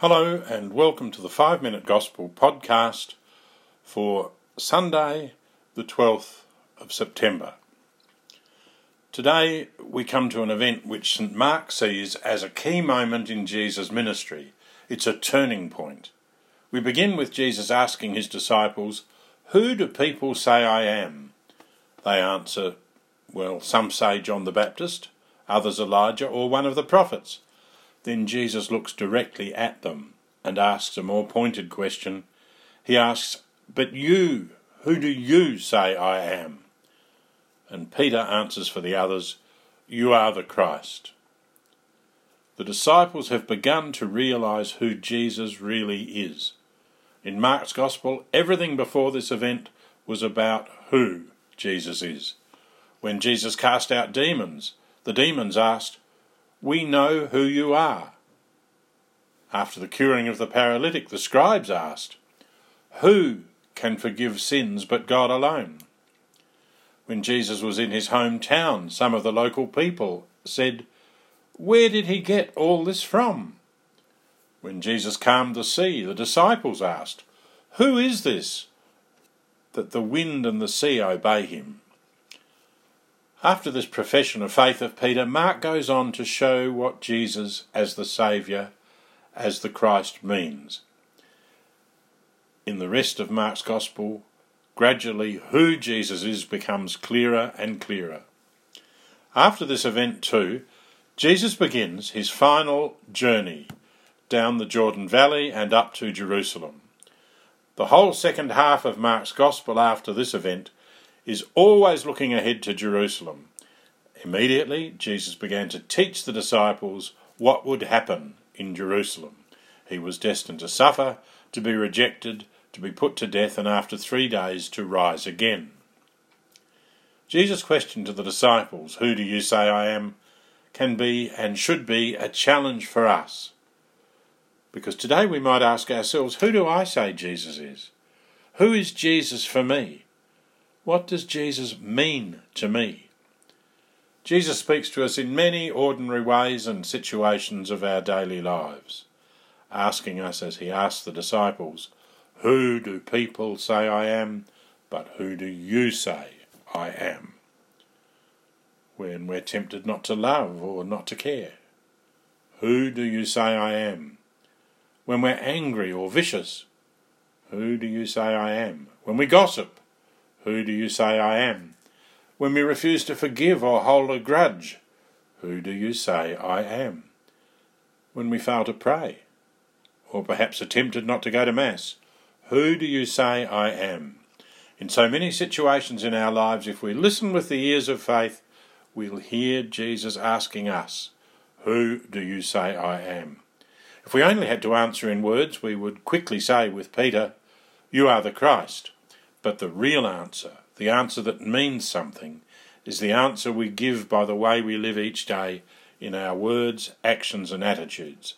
Hello, and welcome to the Five Minute Gospel podcast for Sunday, the 12th of September. Today, we come to an event which St. Mark sees as a key moment in Jesus' ministry. It's a turning point. We begin with Jesus asking his disciples, Who do people say I am? They answer, Well, some say John the Baptist, others Elijah, or one of the prophets. Then Jesus looks directly at them and asks a more pointed question. He asks, But you, who do you say I am? And Peter answers for the others, You are the Christ. The disciples have begun to realize who Jesus really is. In Mark's Gospel, everything before this event was about who Jesus is. When Jesus cast out demons, the demons asked, we know who you are. After the curing of the paralytic, the scribes asked, Who can forgive sins but God alone? When Jesus was in his hometown, some of the local people said, Where did he get all this from? When Jesus calmed the sea, the disciples asked, Who is this that the wind and the sea obey him? After this profession of faith of Peter, Mark goes on to show what Jesus as the Saviour, as the Christ means. In the rest of Mark's Gospel, gradually who Jesus is becomes clearer and clearer. After this event, too, Jesus begins his final journey down the Jordan Valley and up to Jerusalem. The whole second half of Mark's Gospel after this event is always looking ahead to Jerusalem. Immediately, Jesus began to teach the disciples what would happen in Jerusalem. He was destined to suffer, to be rejected, to be put to death, and after three days to rise again. Jesus' question to the disciples, Who do you say I am? can be and should be a challenge for us. Because today we might ask ourselves, Who do I say Jesus is? Who is Jesus for me? What does Jesus mean to me? Jesus speaks to us in many ordinary ways and situations of our daily lives, asking us, as he asked the disciples, Who do people say I am? But who do you say I am? When we're tempted not to love or not to care, Who do you say I am? When we're angry or vicious, Who do you say I am? When we gossip, who do you say I am? When we refuse to forgive or hold a grudge, who do you say I am? When we fail to pray, or perhaps are tempted not to go to Mass, who do you say I am? In so many situations in our lives, if we listen with the ears of faith, we'll hear Jesus asking us, Who do you say I am? If we only had to answer in words, we would quickly say with Peter, You are the Christ. But the real answer, the answer that means something, is the answer we give by the way we live each day in our words, actions, and attitudes.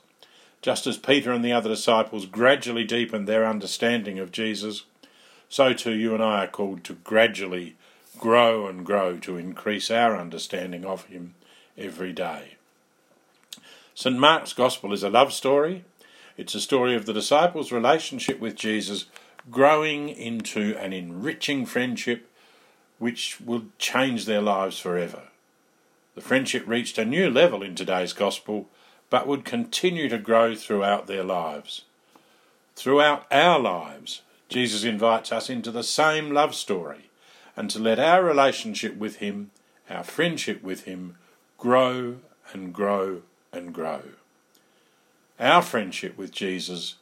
Just as Peter and the other disciples gradually deepened their understanding of Jesus, so too you and I are called to gradually grow and grow to increase our understanding of Him every day. St. Mark's Gospel is a love story. It's a story of the disciples' relationship with Jesus growing into an enriching friendship which will change their lives forever. The friendship reached a new level in today's gospel, but would continue to grow throughout their lives. Throughout our lives, Jesus invites us into the same love story and to let our relationship with Him, our friendship with Him, grow and grow and grow. Our friendship with Jesus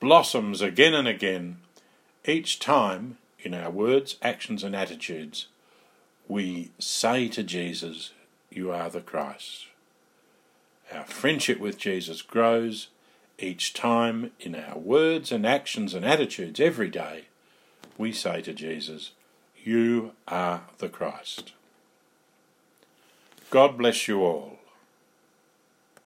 blossoms again and again each time, in our words, actions, and attitudes, we say to Jesus, You are the Christ. Our friendship with Jesus grows each time in our words and actions and attitudes every day. We say to Jesus, You are the Christ. God bless you all.